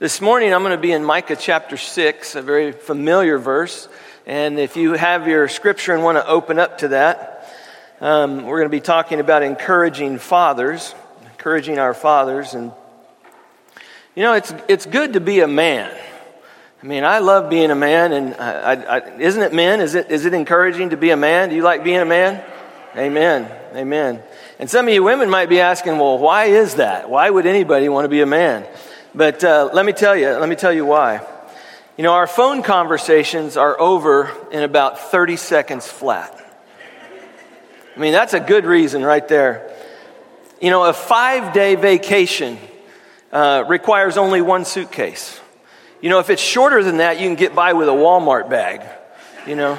This morning I'm going to be in Micah chapter 6, a very familiar verse. And if you have your scripture and want to open up to that, um, we're going to be talking about encouraging fathers, encouraging our fathers. And, you know, it's, it's good to be a man. I mean, I love being a man, and I, I, I, isn't it men? Is it, is it encouraging to be a man? Do you like being a man? Amen. Amen. And some of you women might be asking, well, why is that? Why would anybody want to be a man? But uh, let me tell you, let me tell you why. You know, our phone conversations are over in about 30 seconds flat. I mean, that's a good reason right there. You know, a five day vacation uh, requires only one suitcase. You know, if it's shorter than that, you can get by with a Walmart bag, you know.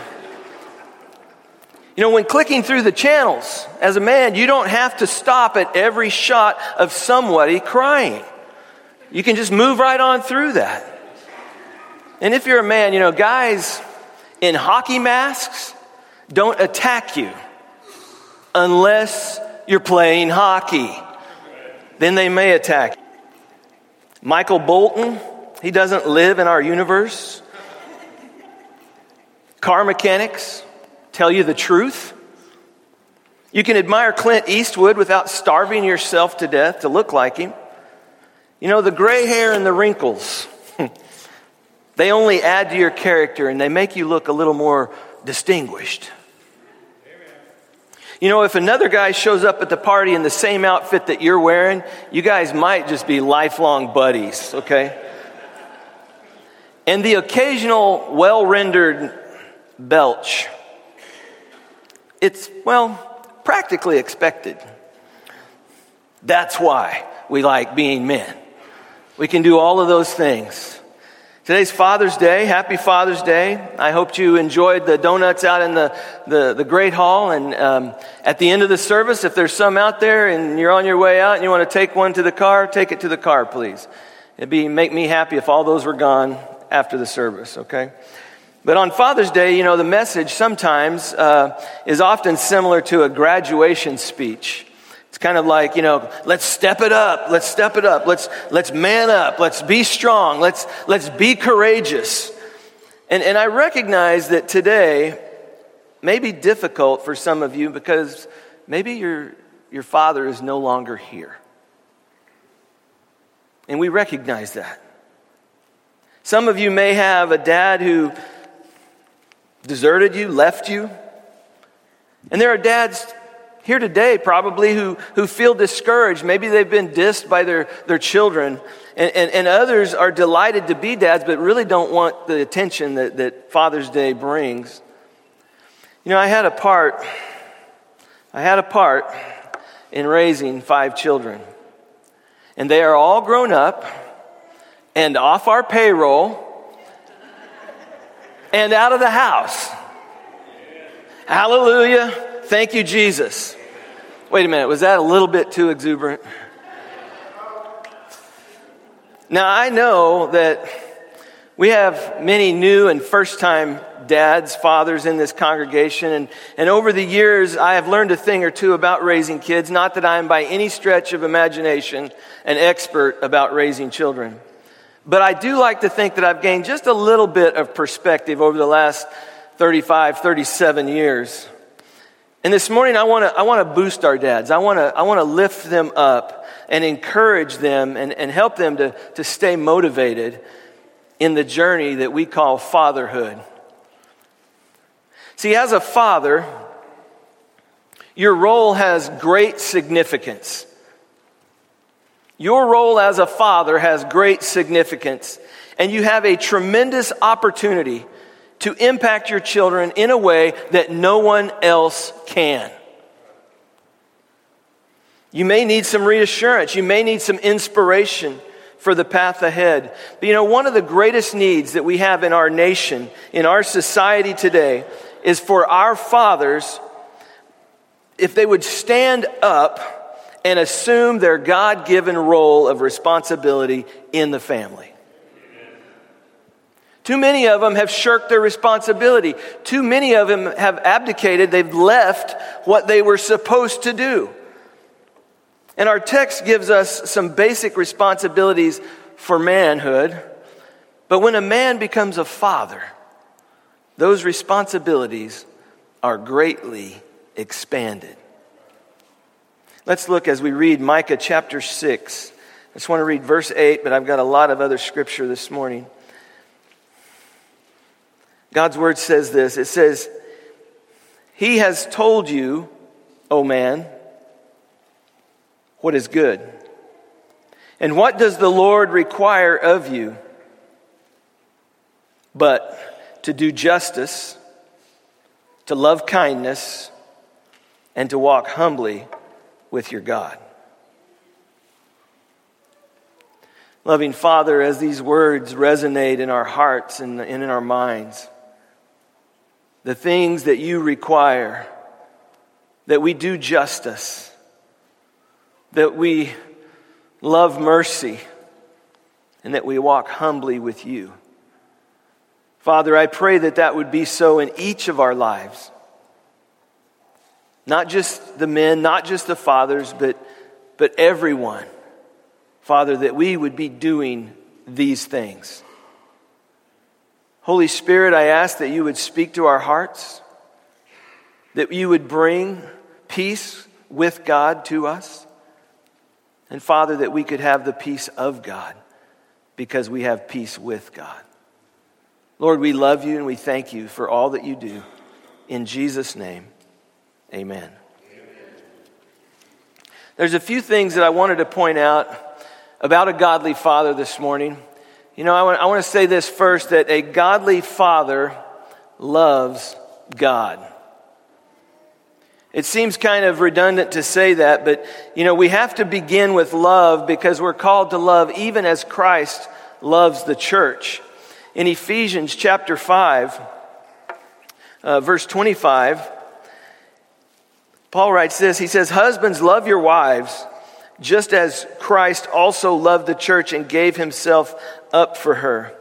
You know, when clicking through the channels as a man, you don't have to stop at every shot of somebody crying. You can just move right on through that. And if you're a man, you know, guys in hockey masks don't attack you unless you're playing hockey. Then they may attack. Michael Bolton, he doesn't live in our universe. Car mechanics tell you the truth. You can admire Clint Eastwood without starving yourself to death to look like him. You know, the gray hair and the wrinkles, they only add to your character and they make you look a little more distinguished. You know, if another guy shows up at the party in the same outfit that you're wearing, you guys might just be lifelong buddies, okay? And the occasional well rendered belch, it's, well, practically expected. That's why we like being men. We can do all of those things. Today's Father's Day. Happy Father's Day. I hope you enjoyed the donuts out in the, the, the Great Hall. And um, at the end of the service, if there's some out there and you're on your way out and you want to take one to the car, take it to the car, please. It'd be, make me happy if all those were gone after the service, okay? But on Father's Day, you know, the message sometimes uh, is often similar to a graduation speech kind of like, you know, let's step it up. Let's step it up. Let's, let's man up. Let's be strong. Let's, let's be courageous. And, and I recognize that today may be difficult for some of you because maybe your, your father is no longer here. And we recognize that. Some of you may have a dad who deserted you, left you. And there are dads here today probably who, who feel discouraged. Maybe they've been dissed by their, their children. And, and, and others are delighted to be dads, but really don't want the attention that, that Father's Day brings. You know, I had a part, I had a part in raising five children. And they are all grown up and off our payroll and out of the house. Hallelujah. Thank you, Jesus. Wait a minute, was that a little bit too exuberant? Now, I know that we have many new and first time dads, fathers in this congregation. And, and over the years, I have learned a thing or two about raising kids. Not that I am by any stretch of imagination an expert about raising children. But I do like to think that I've gained just a little bit of perspective over the last 35, 37 years. And this morning, I want to I want to boost our dads. I want to I want to lift them up and encourage them and, and help them to, to stay motivated in the journey that we call fatherhood. See, as a father, your role has great significance. Your role as a father has great significance, and you have a tremendous opportunity to impact your children in a way that no one else can. You may need some reassurance. You may need some inspiration for the path ahead. But you know, one of the greatest needs that we have in our nation, in our society today, is for our fathers, if they would stand up and assume their God given role of responsibility in the family. Too many of them have shirked their responsibility. Too many of them have abdicated. They've left what they were supposed to do. And our text gives us some basic responsibilities for manhood. But when a man becomes a father, those responsibilities are greatly expanded. Let's look as we read Micah chapter 6. I just want to read verse 8, but I've got a lot of other scripture this morning. God's word says this it says, He has told you, O man, what is good. And what does the Lord require of you? But to do justice, to love kindness, and to walk humbly with your God. Loving Father, as these words resonate in our hearts and in our minds, the things that you require, that we do justice, that we love mercy, and that we walk humbly with you. Father, I pray that that would be so in each of our lives. Not just the men, not just the fathers, but, but everyone. Father, that we would be doing these things. Holy Spirit, I ask that you would speak to our hearts, that you would bring peace with God to us. And Father, that we could have the peace of God because we have peace with God. Lord, we love you and we thank you for all that you do. In Jesus' name, amen. There's a few things that I wanted to point out about a godly father this morning. You know, I want, I want to say this first that a godly father loves God. It seems kind of redundant to say that, but you know, we have to begin with love because we're called to love even as Christ loves the church in Ephesians chapter 5, uh, verse 25, Paul writes this He says, Husbands, love your wives, just as Christ also loved the church and gave himself up for her.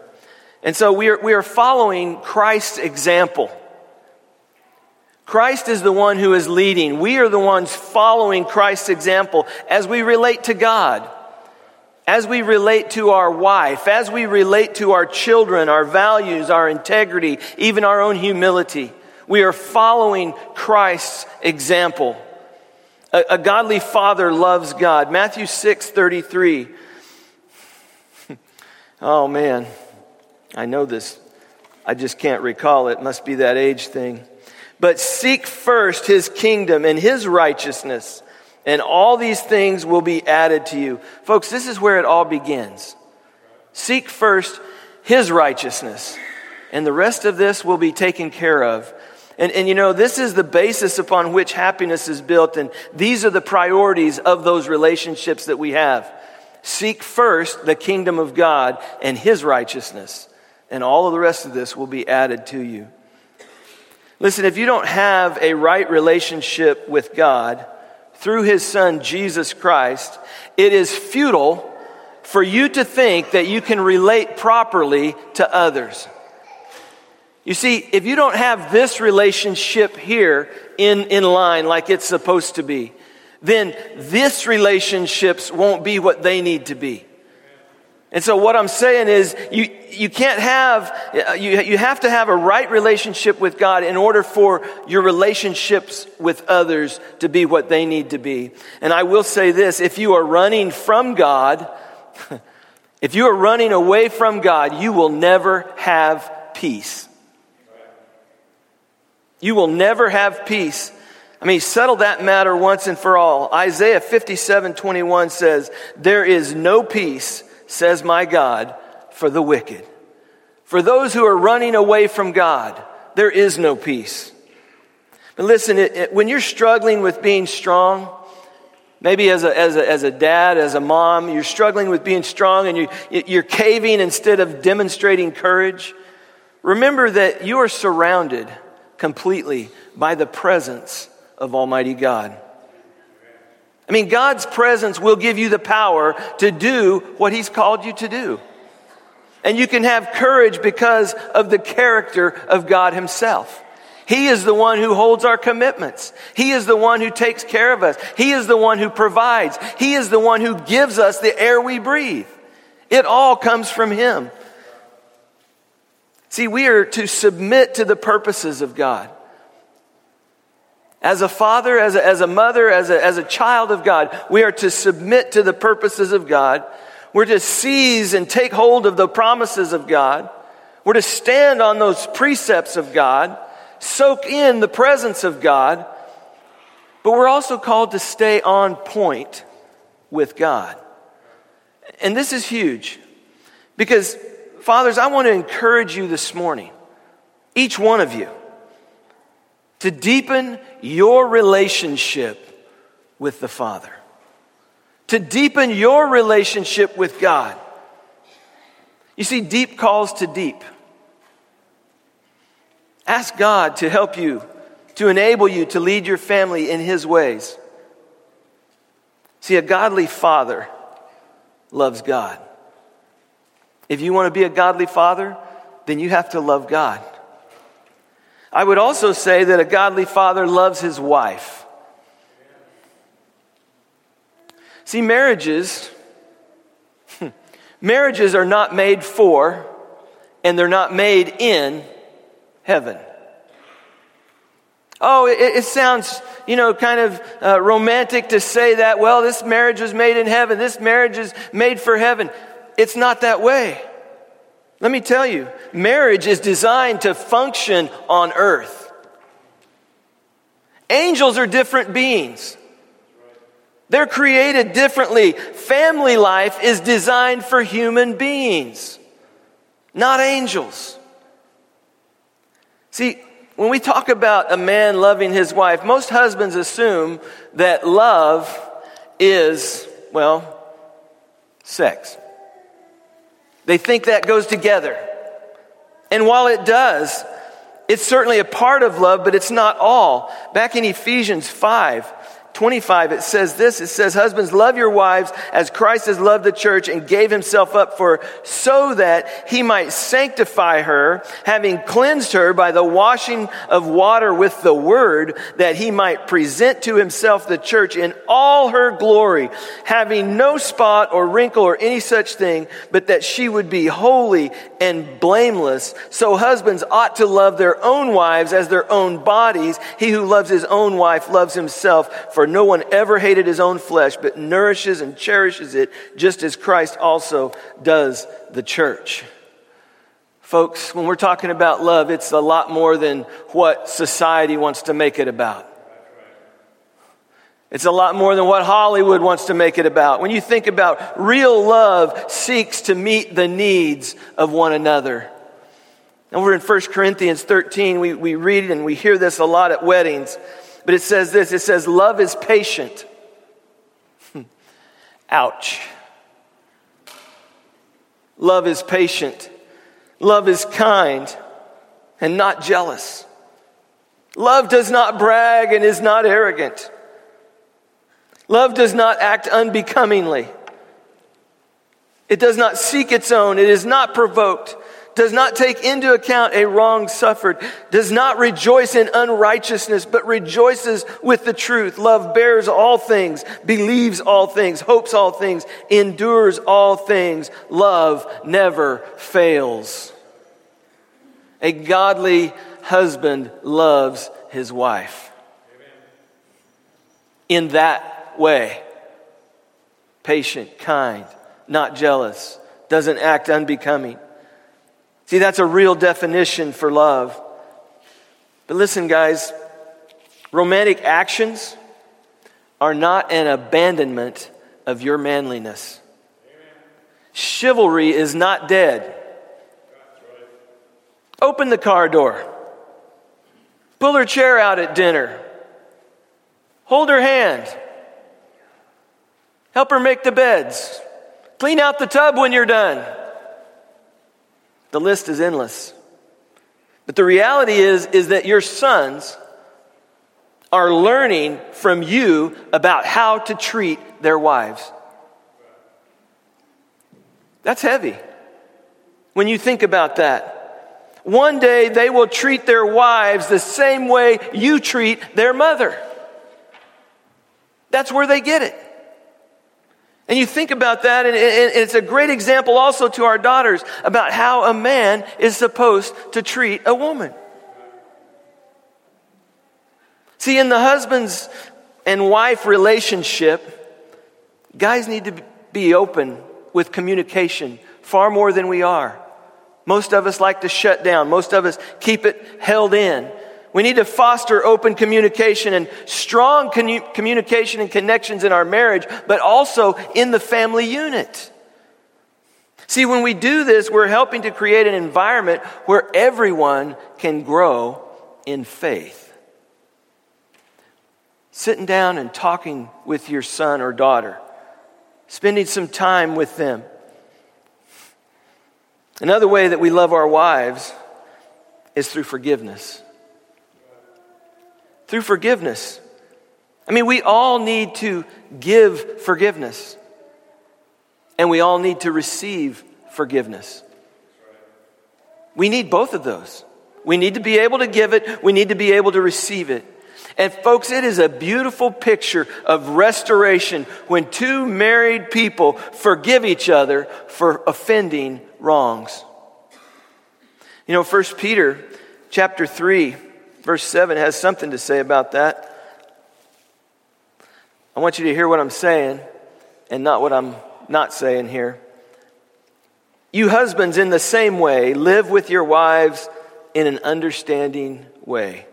And so we are, we are following Christ's example. Christ is the one who is leading. We are the ones following Christ's example as we relate to God as we relate to our wife, as we relate to our children, our values, our integrity, even our own humility, we are following Christ's example. A, a godly father loves God. Matthew 6 33. oh man, I know this. I just can't recall it. Must be that age thing. But seek first his kingdom and his righteousness and all these things will be added to you. Folks, this is where it all begins. Seek first his righteousness, and the rest of this will be taken care of. And, and you know, this is the basis upon which happiness is built, and these are the priorities of those relationships that we have. Seek first the kingdom of God and his righteousness, and all of the rest of this will be added to you. Listen, if you don't have a right relationship with God, through his son Jesus Christ, it is futile for you to think that you can relate properly to others. You see, if you don't have this relationship here in, in line like it's supposed to be, then this relationships won't be what they need to be. And so what I'm saying is you, you can't have, uh, you, you have to have a right relationship with God in order for your relationships with others to be what they need to be. And I will say this, if you are running from God, if you are running away from God, you will never have peace. You will never have peace. I mean, settle that matter once and for all. Isaiah 57, 21 says, there is no peace says my God, for the wicked. For those who are running away from God, there is no peace. But listen, it, it, when you're struggling with being strong, maybe as a, as, a, as a dad, as a mom, you're struggling with being strong and you, you're caving instead of demonstrating courage, remember that you are surrounded completely by the presence of Almighty God. I mean, God's presence will give you the power to do what He's called you to do. And you can have courage because of the character of God Himself. He is the one who holds our commitments. He is the one who takes care of us. He is the one who provides. He is the one who gives us the air we breathe. It all comes from Him. See, we are to submit to the purposes of God. As a father, as a, as a mother, as a, as a child of God, we are to submit to the purposes of God. We're to seize and take hold of the promises of God. We're to stand on those precepts of God, soak in the presence of God, but we're also called to stay on point with God. And this is huge because, fathers, I want to encourage you this morning, each one of you, to deepen your relationship with the Father, to deepen your relationship with God. You see, deep calls to deep. Ask God to help you, to enable you to lead your family in His ways. See, a godly father loves God. If you want to be a godly father, then you have to love God. I would also say that a godly father loves his wife. See, marriages, marriages are not made for and they're not made in heaven. Oh, it, it sounds, you know, kind of uh, romantic to say that, well, this marriage was made in heaven, this marriage is made for heaven. It's not that way. Let me tell you, marriage is designed to function on earth. Angels are different beings. They're created differently. Family life is designed for human beings, not angels. See, when we talk about a man loving his wife, most husbands assume that love is, well, sex. They think that goes together. And while it does, it's certainly a part of love, but it's not all. Back in Ephesians 5, 25, it says this. It says, Husbands, love your wives as Christ has loved the church and gave himself up for so that he might sanctify her, having cleansed her by the washing of water with the word, that he might present to himself the church in all her glory, having no spot or wrinkle or any such thing, but that she would be holy and blameless. So husbands ought to love their own wives as their own bodies. He who loves his own wife loves himself for no one ever hated his own flesh, but nourishes and cherishes it, just as Christ also does the church. Folks, when we're talking about love, it's a lot more than what society wants to make it about. It's a lot more than what Hollywood wants to make it about. When you think about real love seeks to meet the needs of one another. And over in 1 Corinthians 13, we, we read and we hear this a lot at weddings. But it says this it says, Love is patient. Hmm. Ouch. Love is patient. Love is kind and not jealous. Love does not brag and is not arrogant. Love does not act unbecomingly. It does not seek its own. It is not provoked does not take into account a wrong suffered, does not rejoice in unrighteousness, but rejoices with the truth. Love bears all things, believes all things, hopes all things, endures all things. Love never fails. A godly husband loves his wife. In that way, patient, kind, not jealous, doesn't act unbecoming See, that's a real definition for love. But listen, guys, romantic actions are not an abandonment of your manliness. Chivalry is not dead. Open the car door. Pull her chair out at dinner. Hold her hand. Help her make the beds. Clean out the tub when you're done. The list is endless. But the reality is, is that your sons are learning from you about how to treat their wives. That's heavy when you think about that. One day they will treat their wives the same way you treat their mother. That's where they get it. And you think about that, and it's a great example also to our daughters about how a man is supposed to treat a woman. See, in the husband's and wife relationship, guys need to be open with communication far more than we are. Most of us like to shut down, most of us keep it held in. We need to foster open communication and strong communication and connections in our marriage, but also in the family unit. See, when we do this, we're helping to create an environment where everyone can grow in faith. Sitting down and talking with your son or daughter, spending some time with them. Another way that we love our wives is through forgiveness through forgiveness. I mean, we all need to give forgiveness, and we all need to receive forgiveness. We need both of those. We need to be able to give it, we need to be able to receive it. And, folks, it is a beautiful picture of restoration when two married people forgive each other for offending wrongs. You know, 1 Peter chapter 3 Verse 7 has something to say about that. I want you to hear what I'm saying and not what I'm not saying here. You husbands, in the same way, live with your wives in an understanding way.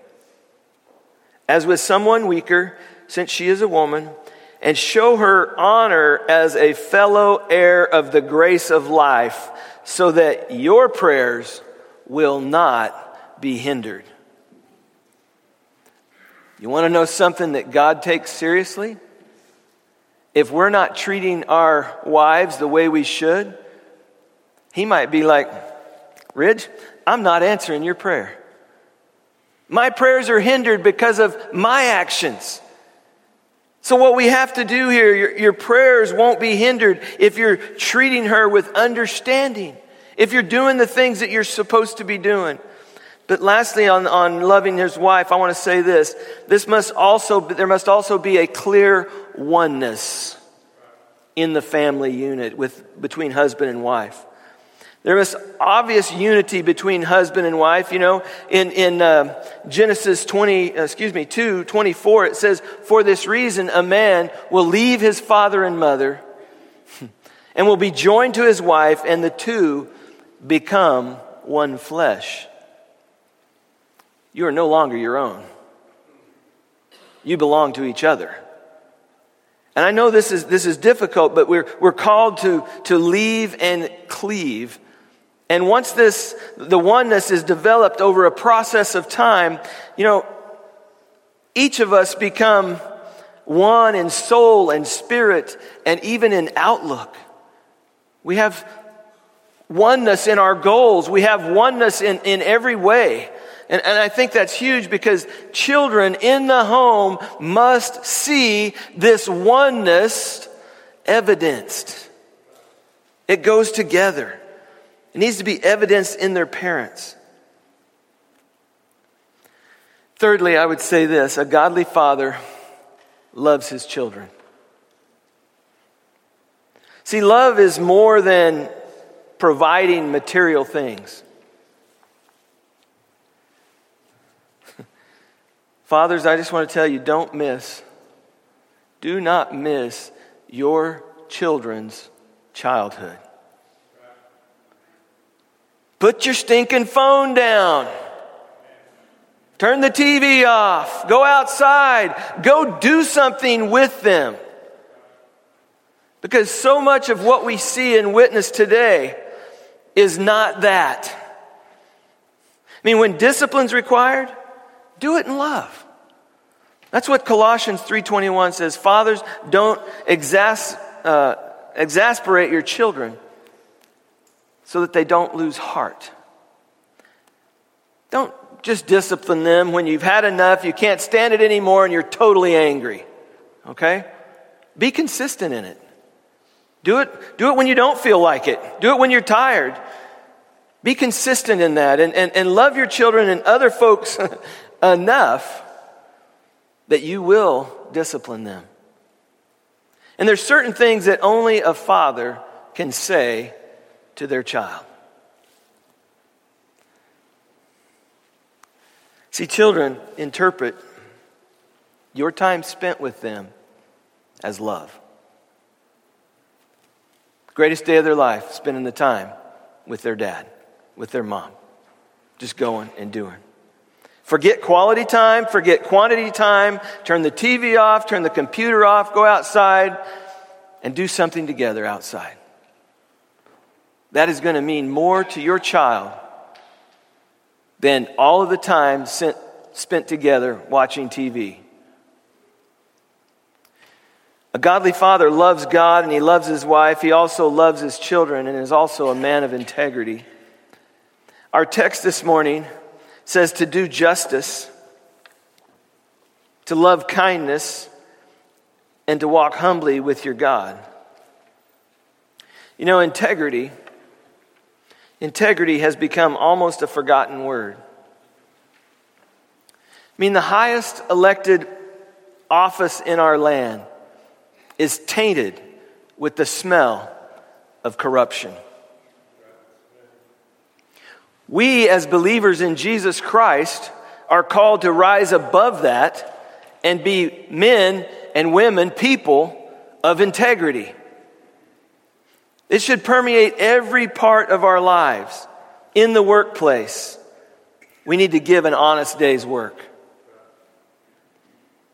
As with someone weaker, since she is a woman, and show her honor as a fellow heir of the grace of life, so that your prayers will not be hindered. You want to know something that God takes seriously? If we're not treating our wives the way we should, He might be like, Ridge, I'm not answering your prayer. My prayers are hindered because of my actions. So, what we have to do here, your, your, prayers won't be hindered if you're treating her with understanding, if you're doing the things that you're supposed to be doing. But lastly, on, on loving his wife, I want to say this. This must also, there must also be a clear oneness in the family unit with, between husband and wife. There is obvious unity between husband and wife. You know, in, in uh, Genesis 20, uh, excuse me, 2, 24, it says, For this reason, a man will leave his father and mother and will be joined to his wife, and the two become one flesh you are no longer your own. You belong to each other. And I know this is, this is difficult, but we're, we're called to, to leave and cleave. And once this, the oneness is developed over a process of time, you know, each of us become one in soul and spirit and even in outlook. We have oneness in our goals. We have oneness in, in every way. And, and I think that's huge because children in the home must see this oneness evidenced. It goes together. It needs to be evidenced in their parents. Thirdly, I would say this a godly father loves his children. See, love is more than providing material things. Fathers, I just want to tell you don't miss, do not miss your children's childhood. Put your stinking phone down. Turn the TV off. Go outside. Go do something with them. Because so much of what we see and witness today is not that. I mean, when discipline's required, do it in love. That's what Colossians 3:21 says. Fathers, don't exas- uh, exasperate your children so that they don't lose heart. Don't just discipline them when you've had enough, you can't stand it anymore, and you're totally angry. Okay? Be consistent in it. Do it, do it when you don't feel like it. Do it when you're tired. Be consistent in that and, and, and love your children and other folks enough that you will discipline them. And there's certain things that only a father can say to their child. See, children interpret your time spent with them as love. Greatest day of their life, spending the time with their dad, with their mom, just going and doing. Forget quality time, forget quantity time, turn the TV off, turn the computer off, go outside and do something together outside. That is going to mean more to your child than all of the time sent, spent together watching TV. A godly father loves God and he loves his wife. He also loves his children and is also a man of integrity. Our text this morning says to do justice, to love kindness, and to walk humbly with your God. You know, integrity, integrity has become almost a forgotten word. I mean, the highest elected office in our land is tainted with the smell of corruption. We, as believers in Jesus Christ, are called to rise above that and be men and women, people of integrity. It should permeate every part of our lives. In the workplace, we need to give an honest day's work.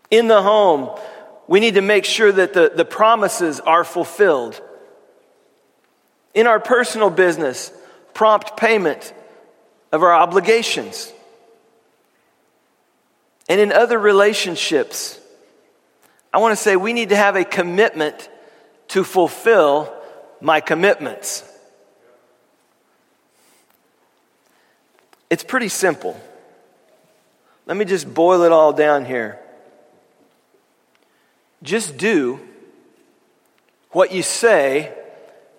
In the home, we need to make sure that the, the promises are fulfilled. In our personal business, prompt payment of our obligations. And in other relationships, I want to say we need to have a commitment to fulfill my commitments. It's pretty simple. Let me just boil it all down here. Just do what you say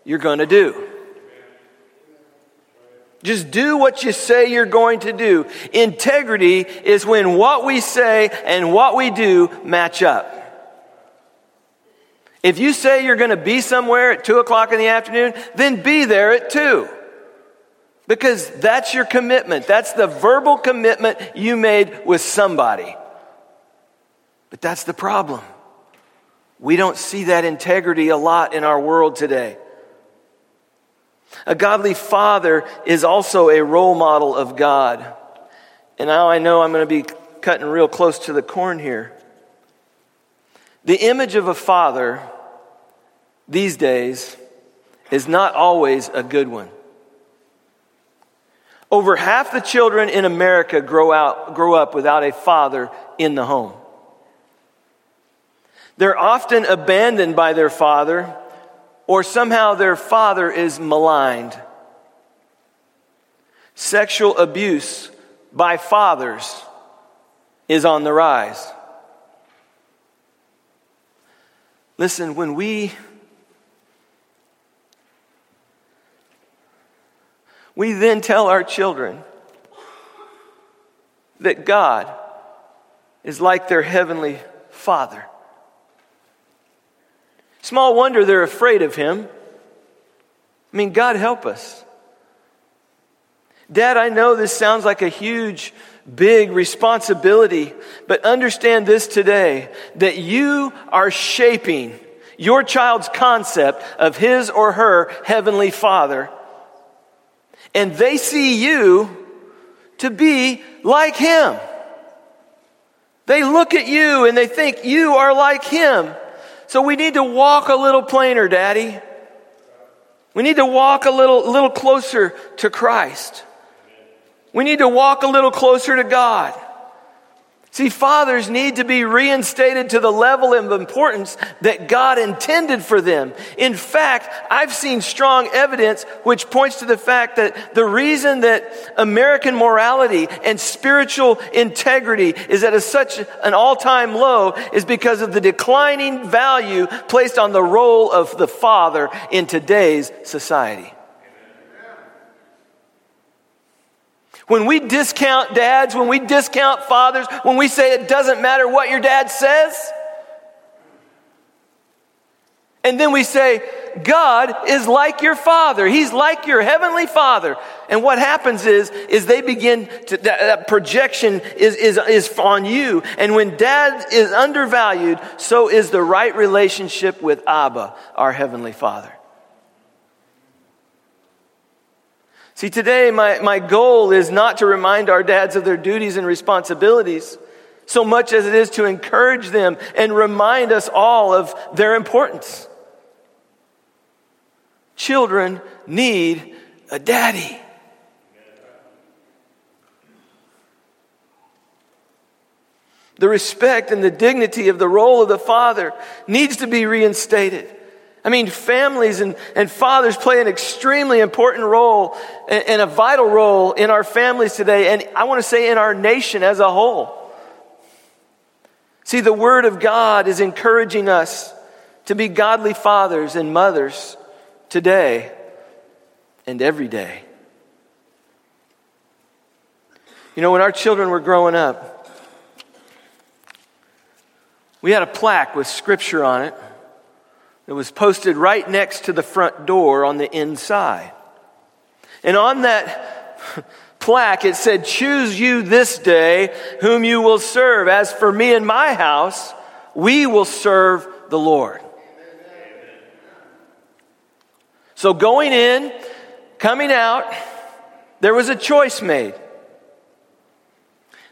you're going to do. Just do what you say you're going to do. Integrity is when what we say and what we do match up. If you say you're going to be somewhere at 2 o'clock in the afternoon, then be there at 2. Because that's your commitment. That's the verbal commitment you made with somebody. But that's the problem. We don't see that integrity a lot in our world today. A godly father is also a role model of God. And now I know I'm going to be cutting real close to the corn here. The image of a father these days is not always a good one. Over half the children in America grow, out, grow up without a father in the home. They're often abandoned by their father or somehow their father is maligned. Sexual abuse by fathers is on the rise. Listen, when we we then tell our children that God is like their heavenly Father. Small wonder they're afraid of him. I mean, God help us. Dad, I know this sounds like a huge, big responsibility, but understand this today that you are shaping your child's concept of his or her heavenly father. And they see you to be like him. They look at you and they think you are like him. So we need to walk a little plainer, Daddy. We need to walk a little, little closer to Christ. We need to walk a little closer to God. See, fathers need to be reinstated to the level of importance that God intended for them. In fact, I've seen strong evidence which points to the fact that the reason that American morality and spiritual integrity is at such an all-time low is because of the declining value placed on the role of the father in today's society. When we discount dads, when we discount fathers, when we say it doesn't matter what your dad says, And then we say, God is like your father. He's like your heavenly father. And what happens is, is they begin to, that, that, projection is, is, is on you. And when dad is undervalued, so is the right relationship with Abba, our heavenly father. See, today my, my goal is not to remind our dads of their duties and responsibilities so much as it is to encourage them and remind us all of their importance. Children need a daddy. The respect and the dignity of the role of the father needs to be reinstated. I mean, families and, and fathers play an extremely important role and, and a vital role in our families today, and I want to say in our nation as a whole. See, the Word of God is encouraging us to be godly fathers and mothers today and every day. You know, when our children were growing up, we had a plaque with scripture on it that was posted right next to the front door on the inside. And on that plaque, it said, Choose you this day whom you will serve. As for me and my house, we will serve the Lord. So going in, coming out, there was a choice made.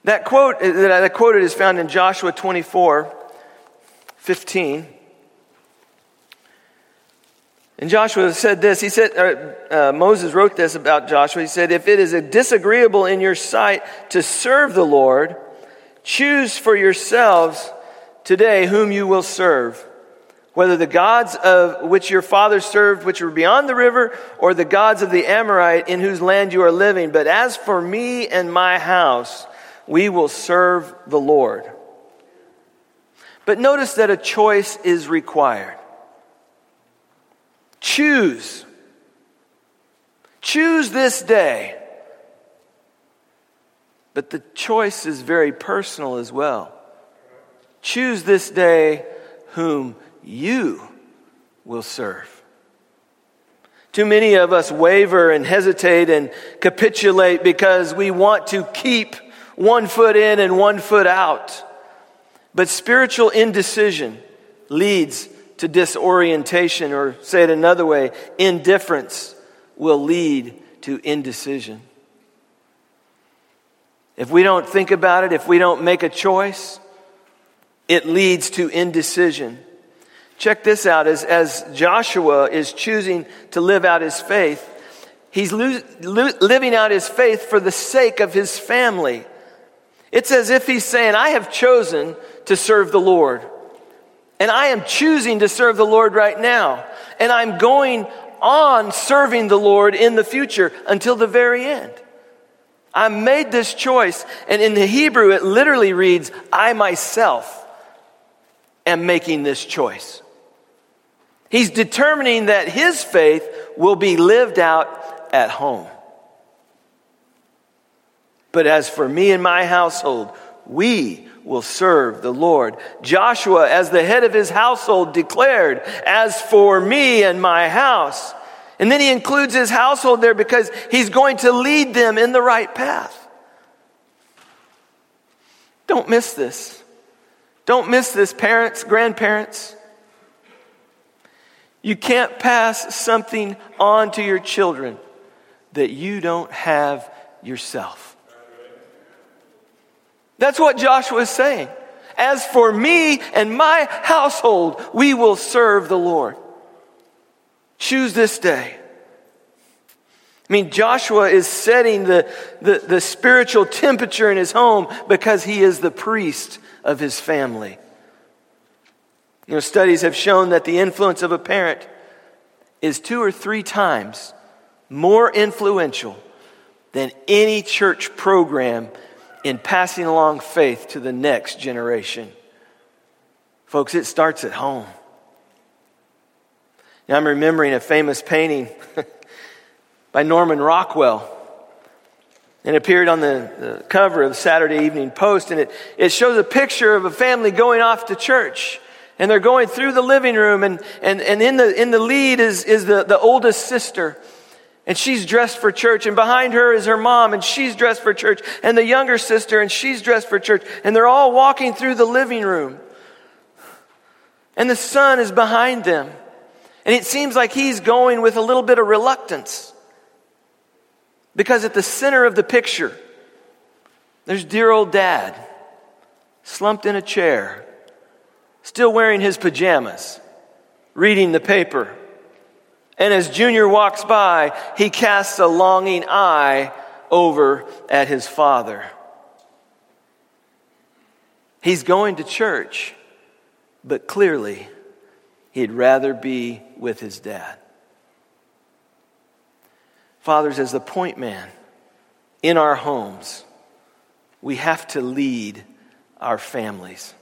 That quote that I quoted is found in Joshua 24, 15. And Joshua said this. He said, uh, uh, Moses wrote this about Joshua. He said, If it is disagreeable in your sight to serve the Lord, choose for yourselves today whom you will serve whether the gods of which your fathers served, which were beyond the river, or the gods of the Amorite in whose land you are living. But as for me and my house, we will serve the Lord. But notice that a choice is required. Choose. Choose this day. But the choice is very personal as well. Choose this day whom you will serve. Too many of us waver and hesitate and capitulate because we want to keep one foot in and one foot out. But spiritual indecision leads to disorientation, or say it another way, indifference will lead to indecision. If we don't think about it, if we don't make a choice, it leads to indecision. Check this out as, as Joshua is choosing to live out his faith, he's lo- lo- living out his faith for the sake of his family. It's as if he's saying, I have chosen to serve the Lord. And I am choosing to serve the Lord right now. And I'm going on serving the Lord in the future until the very end. I made this choice. And in the Hebrew, it literally reads, I myself am making this choice. He's determining that his faith will be lived out at home. But as for me and my household, we will serve the Lord. Joshua, as the head of his household, declared, As for me and my house. And then he includes his household there because he's going to lead them in the right path. Don't miss this. Don't miss this, parents, grandparents. You can't pass something on to your children that you don't have yourself. That's what Joshua is saying. As for me and my household, we will serve the Lord. Choose this day. I mean, Joshua is setting the, the, the, spiritual temperature in his home because he is the priest of his family. You know, studies have shown that the influence of a parent is two or three times more influential than any church program in passing along faith to the next generation. Folks, it starts at home. Now, I'm remembering a famous painting by Norman Rockwell. It appeared on the, the, cover of Saturday Evening Post, and it, it shows a picture of a family going off to church. And they're going through the living room, and, and, and in, the, in the lead is, is the, the oldest sister. And she's dressed for church, and behind her is her mom, and she's dressed for church, and the younger sister, and she's dressed for church. And they're all walking through the living room. And the son is behind them. And it seems like he's going with a little bit of reluctance. Because at the center of the picture, there's dear old dad, slumped in a chair, still wearing his pajamas, reading the paper. And as Junior walks by, he casts a longing eye over at his father. He's going to church, but clearly he'd rather be with his dad. Fathers, as the point man in our homes, we have to lead our families.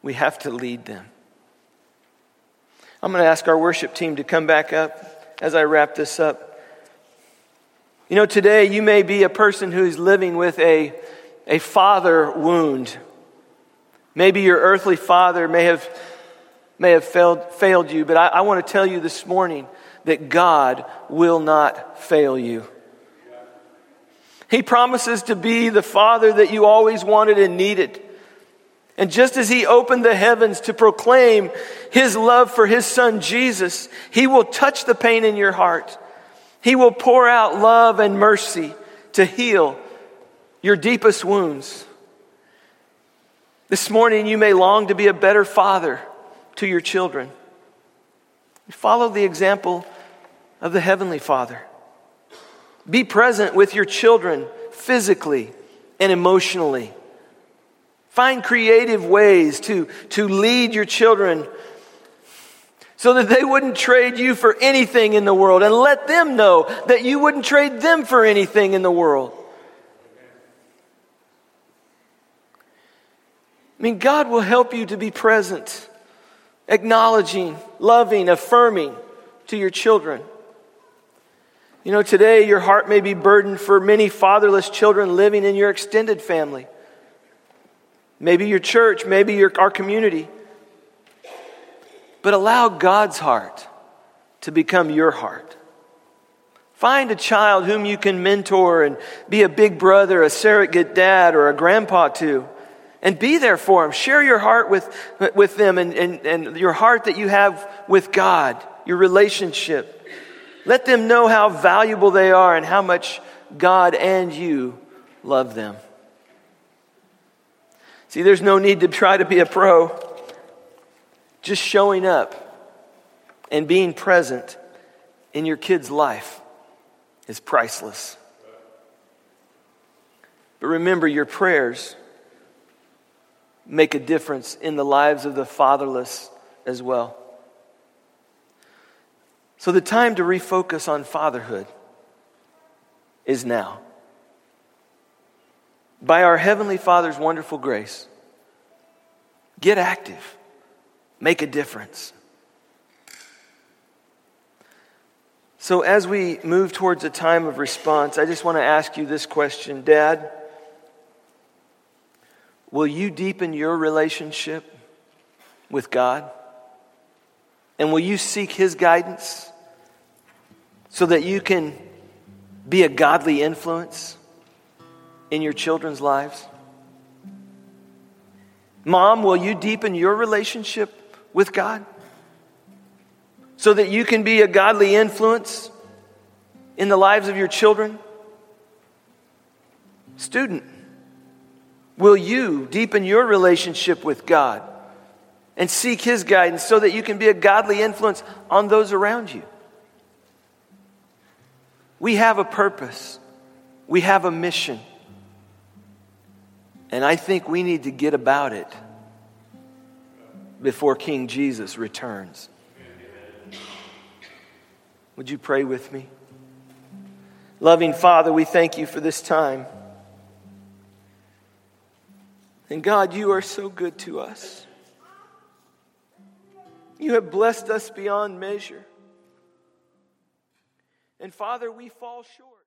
We have to lead them. I'm going to ask our worship team to come back up as I wrap this up. You know, today you may be a person who's living with a, a father wound. Maybe your earthly father may have, may have failed, failed you, but I, I want to tell you this morning that God will not fail you. He promises to be the Father that you always wanted and needed. And just as He opened the heavens to proclaim His love for His Son Jesus, He will touch the pain in your heart. He will pour out love and mercy to heal your deepest wounds. This morning, you may long to be a better father to your children. Follow the example of the Heavenly Father. Be present with your children physically and emotionally. Find creative ways to, to lead your children so that they wouldn't trade you for anything in the world and let them know that you wouldn't trade them for anything in the world. I mean, God will help you to be present, acknowledging, loving, affirming to your children. You know, today your heart may be burdened for many fatherless children living in your extended family. Maybe your church, maybe your, our community. But allow God's heart to become your heart. Find a child whom you can mentor and be a big brother, a surrogate dad, or a grandpa to. And be there for them. Share your heart with, with them and, and, and your heart that you have with God, your relationship. Let them know how valuable they are and how much God and you love them. See, there's no need to try to be a pro. Just showing up and being present in your kid's life is priceless. But remember, your prayers make a difference in the lives of the fatherless as well. So the time to refocus on fatherhood is now. By our Heavenly Father's wonderful grace, get active, make a difference. So, as we move towards a time of response, I just want to ask you this question Dad, will you deepen your relationship with God? And will you seek His guidance? so that you can be a godly influence in your children's lives? Mom, will you deepen your relationship with God so that you can be a godly influence in the lives of your children? Student, will you deepen your relationship with God and seek His guidance so that you can be a godly influence on those around you? We have a purpose, we have a mission. And I think we need to get about it before King Jesus returns. Would you pray with me? Loving Father, we thank you for this time. And God, you are so good to us. You have blessed us beyond measure. And Father, we fall short.